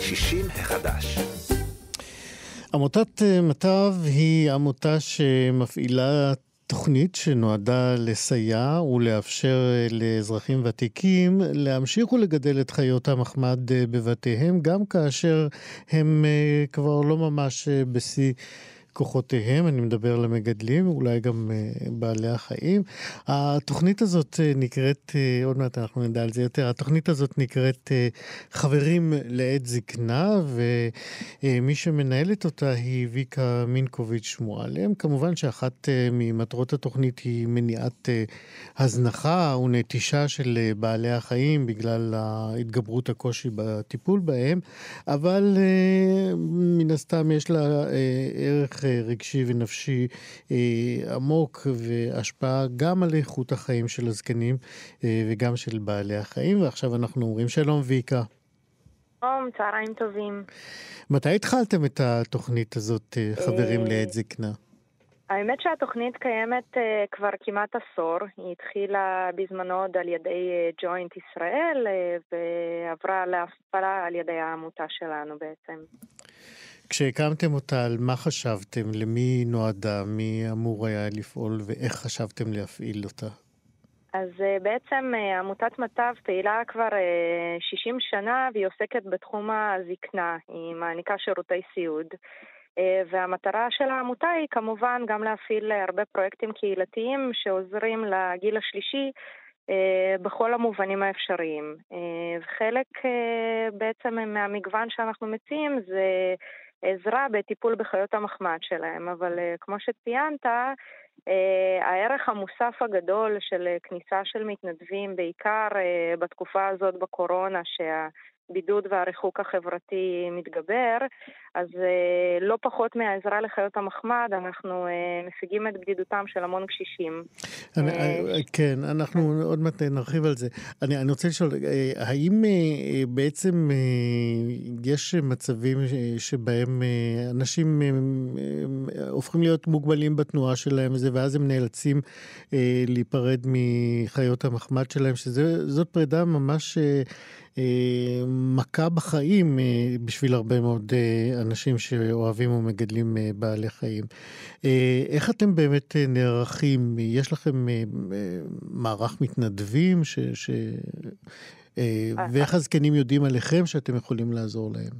60 החדש. עמותת אה, מטב היא עמותה שמפעילה תוכנית שנועדה לסייע ולאפשר אה, לאזרחים ותיקים להמשיך ולגדל את חיות המחמד אה, בבתיהם, גם כאשר הם כבר לא ממש בשיא כוחותיהם, אני מדבר על המגדלים, אולי גם אה, בעלי החיים. התוכנית הזאת אה, נקראת, אה, עוד מעט אנחנו נדע על זה יותר, התוכנית הזאת נקראת חברים לעת זקנה, ומי שמנהלת אותה היא ויקה מינקוביץ' מועלם. כמובן שאחת ממטרות התוכנית היא מניעת הזנחה ונטישה של בעלי החיים בגלל התגברות הקושי בטיפול בהם, אבל מן הסתם יש לה ערך רגשי ונפשי אה, עמוק והשפעה גם על איכות החיים של הזקנים אה, וגם של בעלי החיים. ועכשיו אנחנו אומרים שלום ויקה. שלום, צהריים טובים. מתי התחלתם את התוכנית הזאת, חברים לעת זקנה? האמת שהתוכנית קיימת uh, כבר כמעט עשור, היא התחילה בזמנו עוד על ידי ג'וינט uh, ישראל uh, ועברה להפעלה על ידי העמותה שלנו בעצם. כשהקמתם אותה, על מה חשבתם? למי נועדה? מי אמור היה לפעול ואיך חשבתם להפעיל אותה? אז uh, בעצם uh, עמותת מט"ב פעילה כבר uh, 60 שנה והיא עוסקת בתחום הזקנה, היא מעניקה שירותי סיעוד. אה, והמטרה של העמותה היא כמובן גם להפעיל הרבה פרויקטים קהילתיים שעוזרים לגיל השלישי אה, בכל המובנים האפשריים. אה, וחלק בעצם מהמגוון שאנחנו מציעים זה עזרה בטיפול בחיות המחמד שלהם, אבל כמו שציינת, הערך המוסף הגדול של כניסה של מתנדבים, בעיקר בתקופה הזאת בקורונה, שה... הבידוד והריחוק החברתי מתגבר, אז אה, לא פחות מהעזרה לחיות המחמד, אנחנו אה, משיגים את בדידותם של המון קשישים. אני, אה, כן, אנחנו עוד מעט נרחיב על זה. אני, אני רוצה לשאול, האם בעצם יש מצבים שבהם אנשים הופכים להיות מוגבלים בתנועה שלהם, ואז הם נאלצים להיפרד מחיות המחמד שלהם, שזאת פרידה ממש... מכה בחיים אה, בשביל הרבה מאוד אה, אנשים שאוהבים ומגדלים אה, בעלי חיים. איך אתם באמת נערכים? יש לכם מערך מתנדבים ש... ש... ואיך הזקנים יודעים עליכם שאתם יכולים לעזור להם?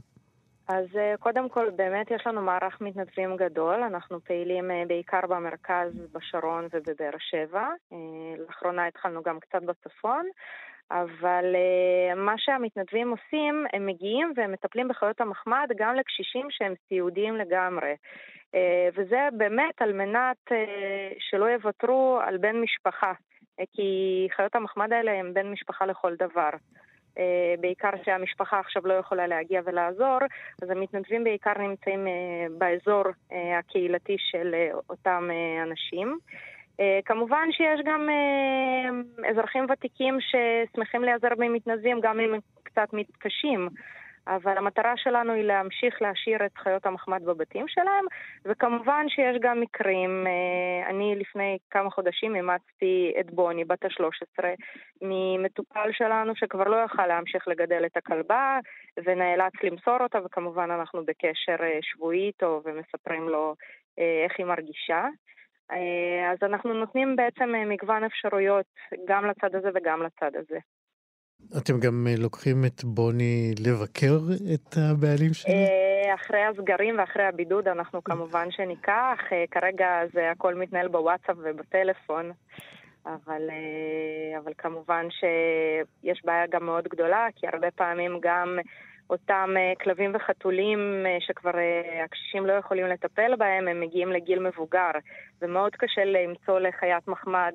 אז קודם כל, באמת יש לנו מערך מתנדבים גדול. אנחנו פעילים בעיקר במרכז, בשרון ובבאר שבע. לאחרונה התחלנו גם קצת בצפון. אבל uh, מה שהמתנדבים עושים, הם מגיעים והם מטפלים בחיות המחמד גם לקשישים שהם סיעודיים לגמרי. Uh, וזה באמת על מנת uh, שלא יוותרו על בן משפחה, כי חיות המחמד האלה הם בן משפחה לכל דבר. בעיקר שהמשפחה עכשיו לא יכולה להגיע ולעזור, אז המתנדבים בעיקר נמצאים באזור הקהילתי של אותם אנשים. Uh, כמובן שיש גם uh, אזרחים ותיקים ששמחים להיעזר במתנדבים גם אם הם קצת מתקשים, אבל המטרה שלנו היא להמשיך להשאיר את חיות המחמד בבתים שלהם, וכמובן שיש גם מקרים, uh, אני לפני כמה חודשים אימצתי את בוני, בת ה-13, ממטופל שלנו שכבר לא יכל להמשיך לגדל את הכלבה, ונאלץ למסור אותה, וכמובן אנחנו בקשר שבועי איתו ומספרים לו איך היא מרגישה. אה, אז אנחנו נותנים בעצם אה, מגוון אפשרויות גם לצד הזה וגם לצד הזה. אתם גם אה, לוקחים את בוני לבקר את הבעלים שלו? אחרי הסגרים ואחרי הבידוד אנחנו כמובן שניקח, כרגע זה הכל מתנהל בוואטסאפ ובטלפון, אבל, אבל כמובן שיש בעיה גם מאוד גדולה, כי הרבה פעמים גם אותם אה, כלבים וחתולים אה, שכבר אה, הקשישים לא יכולים לטפל בהם, הם מגיעים לגיל מבוגר, ומאוד קשה למצוא לחיית מחמד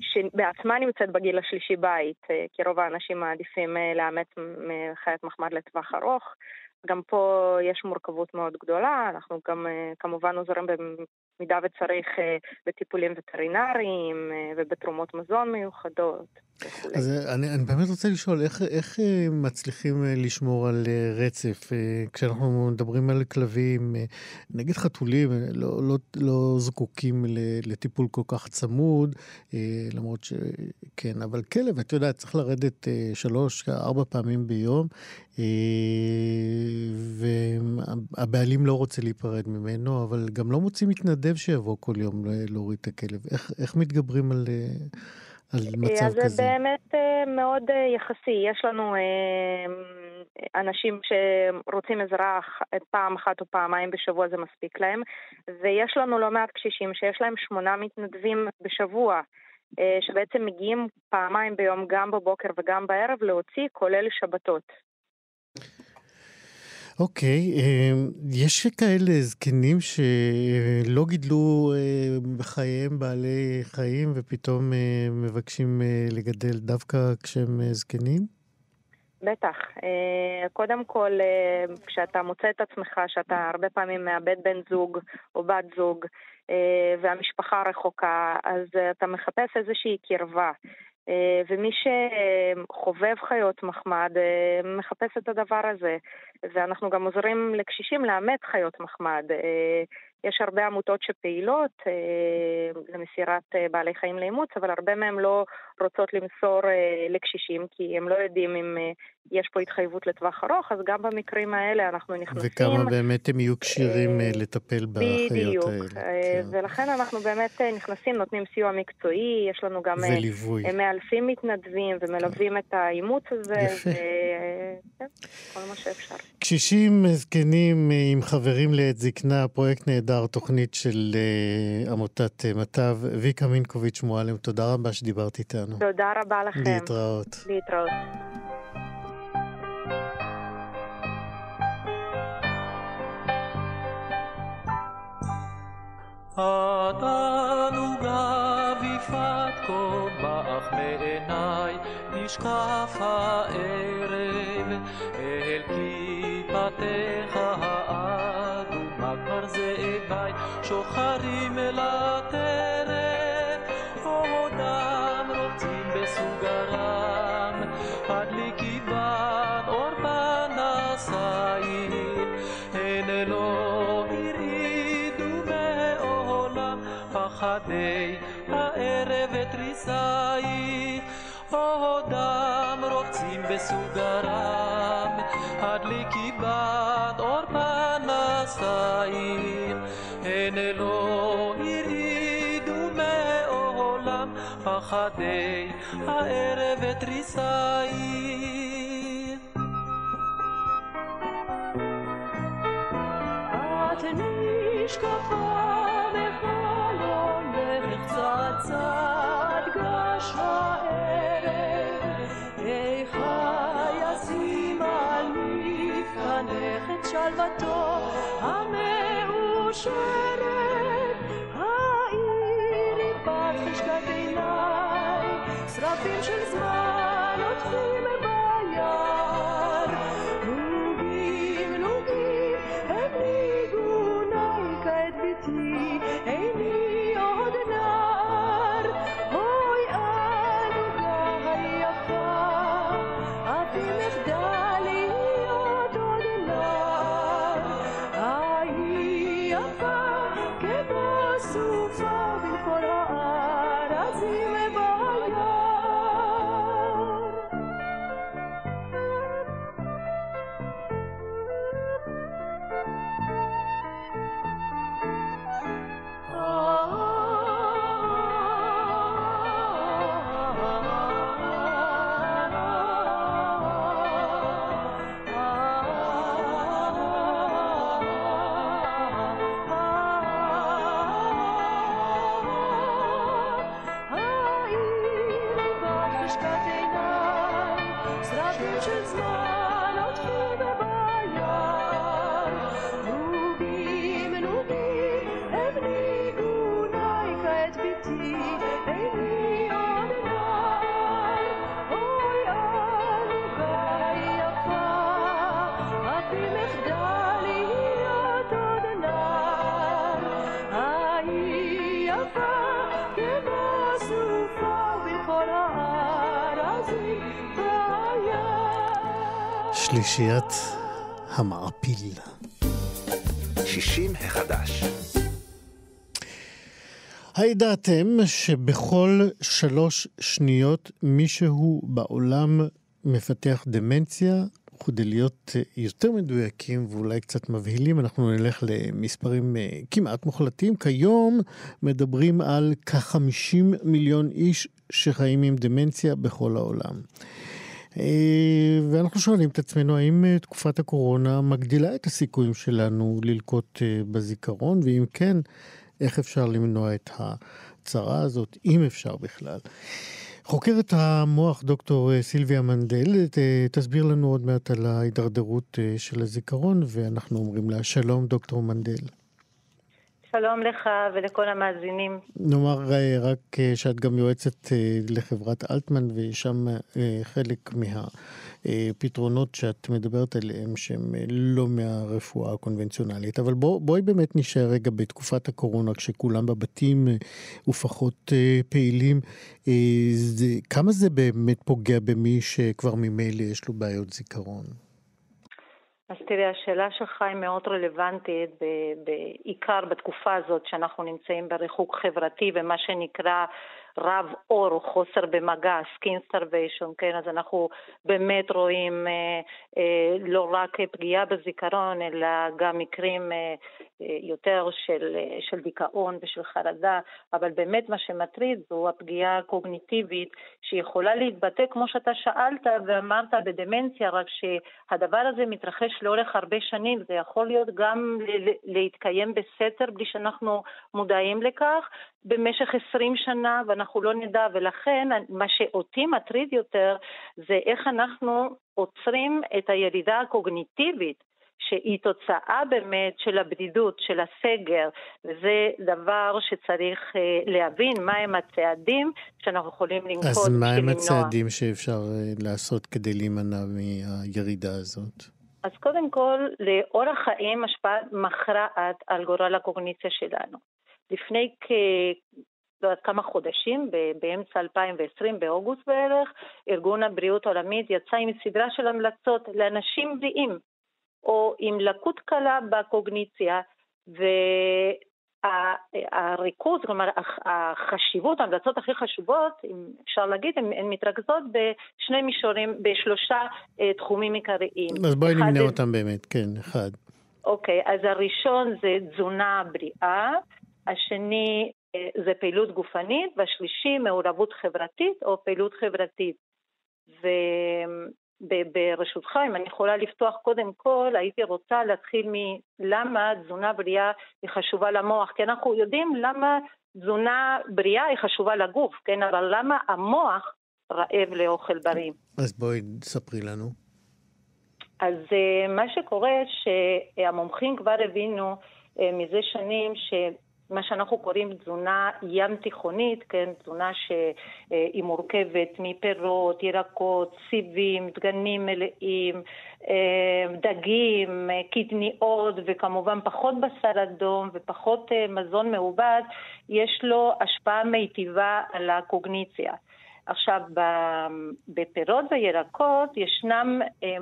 שבעצמה נמצאת בגיל השלישי בית, כי רוב האנשים מעדיפים לאמץ חיית מחמד לטווח ארוך. גם פה יש מורכבות מאוד גדולה, אנחנו גם כמובן עוזרים במידה וצריך בטיפולים וטרינריים ובתרומות מזון מיוחדות. אז אני, אני באמת רוצה לשאול, איך, איך אה, מצליחים אה, לשמור על אה, רצף? כשאנחנו מדברים על כלבים, נגיד חתולים, לא, לא, לא זקוקים לטיפול כל כך צמוד, למרות שכן, אבל כלב, את יודעת, צריך לרדת שלוש, ארבע פעמים ביום, והבעלים לא רוצה להיפרד ממנו, אבל גם לא מוצאים מתנדב שיבוא כל יום להוריד את הכלב. איך, איך מתגברים על... על מצב אז כזה? אז זה באמת אה, מאוד אה, יחסי. יש לנו אה, אנשים שרוצים עזרה פעם אחת או פעמיים בשבוע, זה מספיק להם, ויש לנו לא מעט קשישים שיש להם שמונה מתנדבים בשבוע. שבעצם מגיעים פעמיים ביום, גם בבוקר וגם בערב, להוציא, כולל שבתות. אוקיי, אמ, יש כאלה זקנים שלא גידלו אה, בחייהם בעלי חיים ופתאום אה, מבקשים אה, לגדל דווקא כשהם זקנים? בטח. קודם כל, כשאתה מוצא את עצמך שאתה הרבה פעמים מאבד בן זוג או בת זוג והמשפחה רחוקה, אז אתה מחפש איזושהי קרבה. אה, ומי שחובב חיות מחמד אה, מחפש את הדבר הזה. ואנחנו גם עוזרים לקשישים לאמץ חיות מחמד. יש הרבה עמותות שפעילות אה, למסירת אה, בעלי חיים לאימוץ, אבל הרבה מהם לא רוצות למסור אה, לקשישים, כי הם לא יודעים אם אה, יש פה התחייבות לטווח ארוך, אז גם במקרים האלה אנחנו נכנסים. וכמה באמת הם יהיו כשירים אה, אה לטפל בחיות בדיוק. האלה. בדיוק, אה, כן. ולכן אנחנו באמת אה, נכנסים, נותנים סיוע מקצועי, יש לנו גם אה, וליווי. אה, מאלפים מתנדבים ומלווים את האימוץ הזה. יפה. ו- אה, כן, כל מה שאפשר. קשישים זקנים אה, עם חברים לעת זקנה, פרויקט נהדר, תוכנית של אה, עמותת אה, מטב. ויקה מינקוביץ' מועלם, תודה רבה שדיברת איתנו. תודה רבה לכם. להתראות. להתראות. התענוגה ויפת כה בך מעיניי, נשקף הערב אל כיפתך האדומה כבר זאביי שוחרים אל פחדי הערב ותריסייך, עודם רוצים בסוגרם, הדליקי בת אור פנסייך, הן לא הרעידו מעולם פחדי הערב ותריסייך. את נשקפה בחלומך שלוותו המאושרת, האירי בת חשקת עיניי, שרפים של זמן שלישיית המעפיל. שישים החדש. הידעתם שבכל שלוש שניות מישהו בעולם מפתח דמנציה? כדי להיות אה, יותר מדויקים ואולי קצת מבהילים, אנחנו נלך למספרים אה, כמעט מוחלטים. כיום מדברים על כ-50 מיליון איש שחיים עם דמנציה בכל העולם. אה, ואנחנו שואלים את עצמנו, האם אה, תקופת הקורונה מגדילה את הסיכויים שלנו ללקות אה, בזיכרון, ואם כן, איך אפשר למנוע את הצרה הזאת, אם אפשר בכלל. חוקרת המוח דוקטור סילביה מנדל תסביר לנו עוד מעט על ההידרדרות של הזיכרון, ואנחנו אומרים לה שלום דוקטור מנדל. שלום לך ולכל המאזינים. נאמר אה, רק אה, שאת גם יועצת אה, לחברת אלטמן, ושם חלק הפתרונות שאת מדברת עליהם, שהם לא מהרפואה הקונבנציונלית. אבל בוא, בואי באמת נשאר רגע בתקופת הקורונה, כשכולם בבתים ופחות פעילים. זה, כמה זה באמת פוגע במי שכבר ממילא יש לו בעיות זיכרון? אז תראה, השאלה שלך היא מאוד רלוונטית, בעיקר בתקופה הזאת שאנחנו נמצאים בריחוק חברתי ומה שנקרא רב אור או חוסר במגע, skin starvation, כן, אז אנחנו באמת רואים אה, אה, לא רק פגיעה בזיכרון, אלא גם מקרים אה, יותר של, של דיכאון ושל חרדה, אבל באמת מה שמטריד זו הפגיעה הקוגניטיבית שיכולה להתבטא, כמו שאתה שאלת ואמרת, בדמנציה, רק שהדבר הזה מתרחש לאורך הרבה שנים, זה יכול להיות גם להתקיים בסתר בלי שאנחנו מודעים לכך במשך 20 שנה, ואנחנו לא נדע, ולכן מה שאותי מטריד יותר זה איך אנחנו עוצרים את הירידה הקוגניטיבית שהיא תוצאה באמת של הבדידות, של הסגר, וזה דבר שצריך אה, להבין מהם הצעדים שאנחנו יכולים לנקוט אז מהם הצעדים שאפשר אה, לעשות כדי להימנע מהירידה הזאת? אז קודם כל, לאורח חיים השפעה מכרעת על גורל הקוגניציה שלנו. לפני כ... לא יודעת כמה חודשים, באמצע 2020, באוגוסט בערך, ארגון הבריאות העולמית יצא עם סדרה של המלצות לאנשים בריאים, או עם לקות קלה בקוגניציה, והריכוז, כלומר החשיבות, ההמלצות הכי חשובות, אם אפשר להגיד, הן, הן מתרכזות בשני מישורים, בשלושה אה, תחומים עיקריים. אז בואי נמנה אותם באמת, כן, אחד. אוקיי, אז הראשון זה תזונה בריאה, השני אה, זה פעילות גופנית, והשלישי מעורבות חברתית או פעילות חברתית. וברשותך, אם אני יכולה לפתוח קודם כל, הייתי רוצה להתחיל מלמה תזונה בריאה היא חשובה למוח, כי אנחנו יודעים למה תזונה בריאה היא חשובה לגוף, כן? אבל למה המוח רעב לאוכל בריא? אז בואי תספרי לנו. אז אה, מה שקורה שהמומחים כבר הבינו אה, מזה שנים ש... מה שאנחנו קוראים תזונה ים תיכונית, כן, תזונה שהיא מורכבת מפירות, ירקות, סיבים, דגנים מלאים, אה, דגים, קטניות וכמובן פחות בשר אדום ופחות אה, מזון מעובד, יש לו השפעה מיטיבה על הקוגניציה. עכשיו, בפירות וירקות ישנם אה,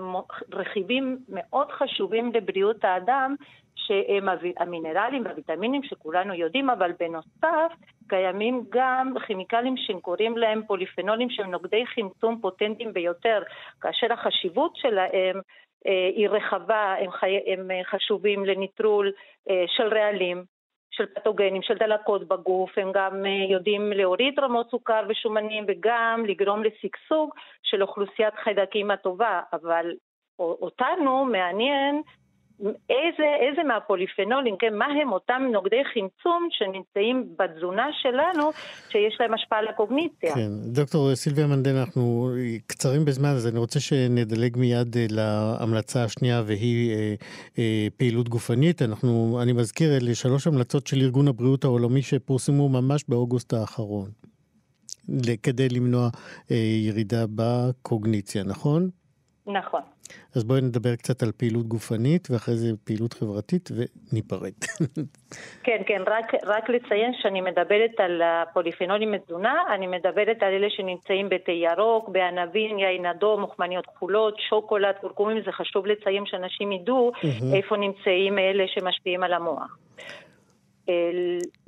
רכיבים מאוד חשובים לבריאות האדם, שהם המינרלים והוויטמינים שכולנו יודעים, אבל בנוסף קיימים גם כימיקלים שקוראים להם פוליפנולים שהם נוגדי חמצום פוטנטיים ביותר, כאשר החשיבות שלהם אה, היא רחבה, הם, חי... הם חשובים לניטרול אה, של רעלים, של פתוגנים, של דלקות בגוף, הם גם אה, יודעים להוריד רמות סוכר ושומנים וגם לגרום לשגשוג של אוכלוסיית חיידקים הטובה, אבל אותנו מעניין איזה, איזה מהפוליפנולים, כן, מה הם אותם נוגדי חמצום שנמצאים בתזונה שלנו, שיש להם השפעה על הקוגניציה. כן, דוקטור סילביה מנדל, אנחנו קצרים בזמן, אז אני רוצה שנדלג מיד אה, להמלצה השנייה, והיא אה, אה, פעילות גופנית. אנחנו, אני מזכיר, אלה שלוש המלצות של ארגון הבריאות העולמי שפורסמו ממש באוגוסט האחרון, כדי למנוע אה, ירידה בקוגניציה, נכון? נכון. אז בואי נדבר קצת על פעילות גופנית, ואחרי זה פעילות חברתית, וניפרד. כן, כן, רק, רק לציין שאני מדברת על הפוליפנולים מתזונה, אני מדברת על אלה שנמצאים בתה ירוק, בענבים, יין אדום, מוכמניות כחולות, שוקולד, קורקומים, זה חשוב לציין שאנשים ידעו איפה נמצאים אלה שמשפיעים על המוח.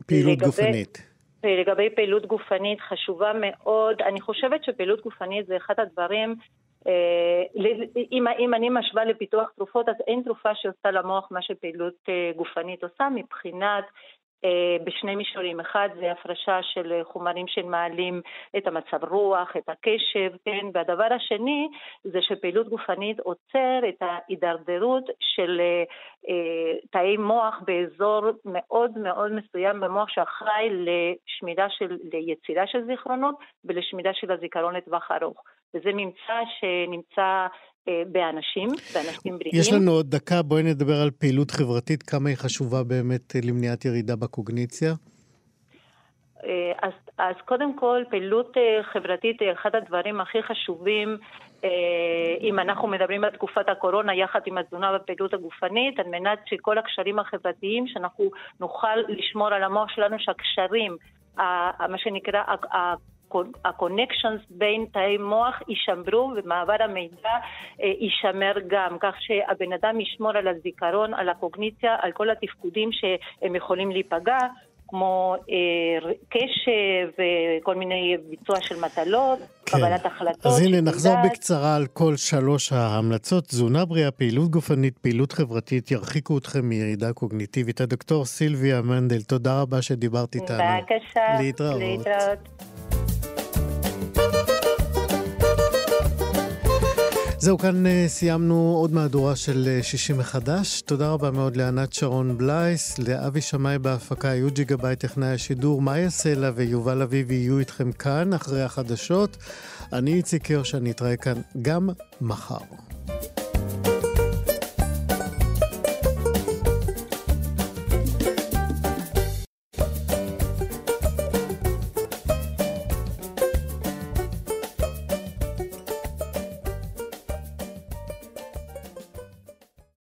פעילות לגבי... גופנית. לגבי פעילות גופנית חשובה מאוד, אני חושבת שפעילות גופנית זה אחד הדברים אם, אם אני משווה לפיתוח תרופות, אז אין תרופה שעושה למוח מה שפעילות אה, גופנית עושה מבחינת אה, בשני מישורים. אחד זה הפרשה של חומרים שמעלים את המצב רוח, את הקשב, כן? והדבר השני זה שפעילות גופנית עוצר את ההידרדרות של תאי מוח באזור מאוד מאוד מסוים במוח שאחראי לשמידה של, ליצירה של זיכרונות ולשמידה של הזיכרון לטווח ארוך. וזה ממצא שנמצא אה, באנשים, באנשים בריאים. יש לנו עוד דקה, בואי נדבר על פעילות חברתית, כמה היא חשובה באמת אה, למניעת ירידה בקוגניציה. אה, אז, אז קודם כל, פעילות אה, חברתית היא אחד הדברים הכי חשובים אם אנחנו מדברים על תקופת הקורונה יחד עם התזונה והפעילות הגופנית, על מנת שכל הקשרים החברתיים, שאנחנו נוכל לשמור על המוח שלנו, שהקשרים, מה שנקרא, ה-connections בין תאי מוח יישמרו ומעבר המידע יישמר גם, כך שהבן אדם ישמור על הזיכרון, על הקוגניציה, על כל התפקודים שהם יכולים להיפגע. כמו אה, קשב וכל מיני ביצוע של מטלות, כן. קבלת החלטות. אז הנה, נחזור דעת. בקצרה על כל שלוש ההמלצות. תזונה בריאה, פעילות גופנית, פעילות חברתית, ירחיקו אתכם מירידה קוגניטיבית. הדוקטור סילביה מנדל, תודה רבה שדיברת איתנו. בבקשה. להתראות. להתראות. זהו, כאן אה, סיימנו עוד מהדורה של 60 אה, מחדש. תודה רבה מאוד לענת שרון בלייס, לאבי שמאי בהפקה, יוג'י גבאי טכנאי השידור, מאיה סלע ויובל אביבי יהיו איתכם כאן אחרי החדשות. אני איציק יושע, נתראה כאן גם מחר.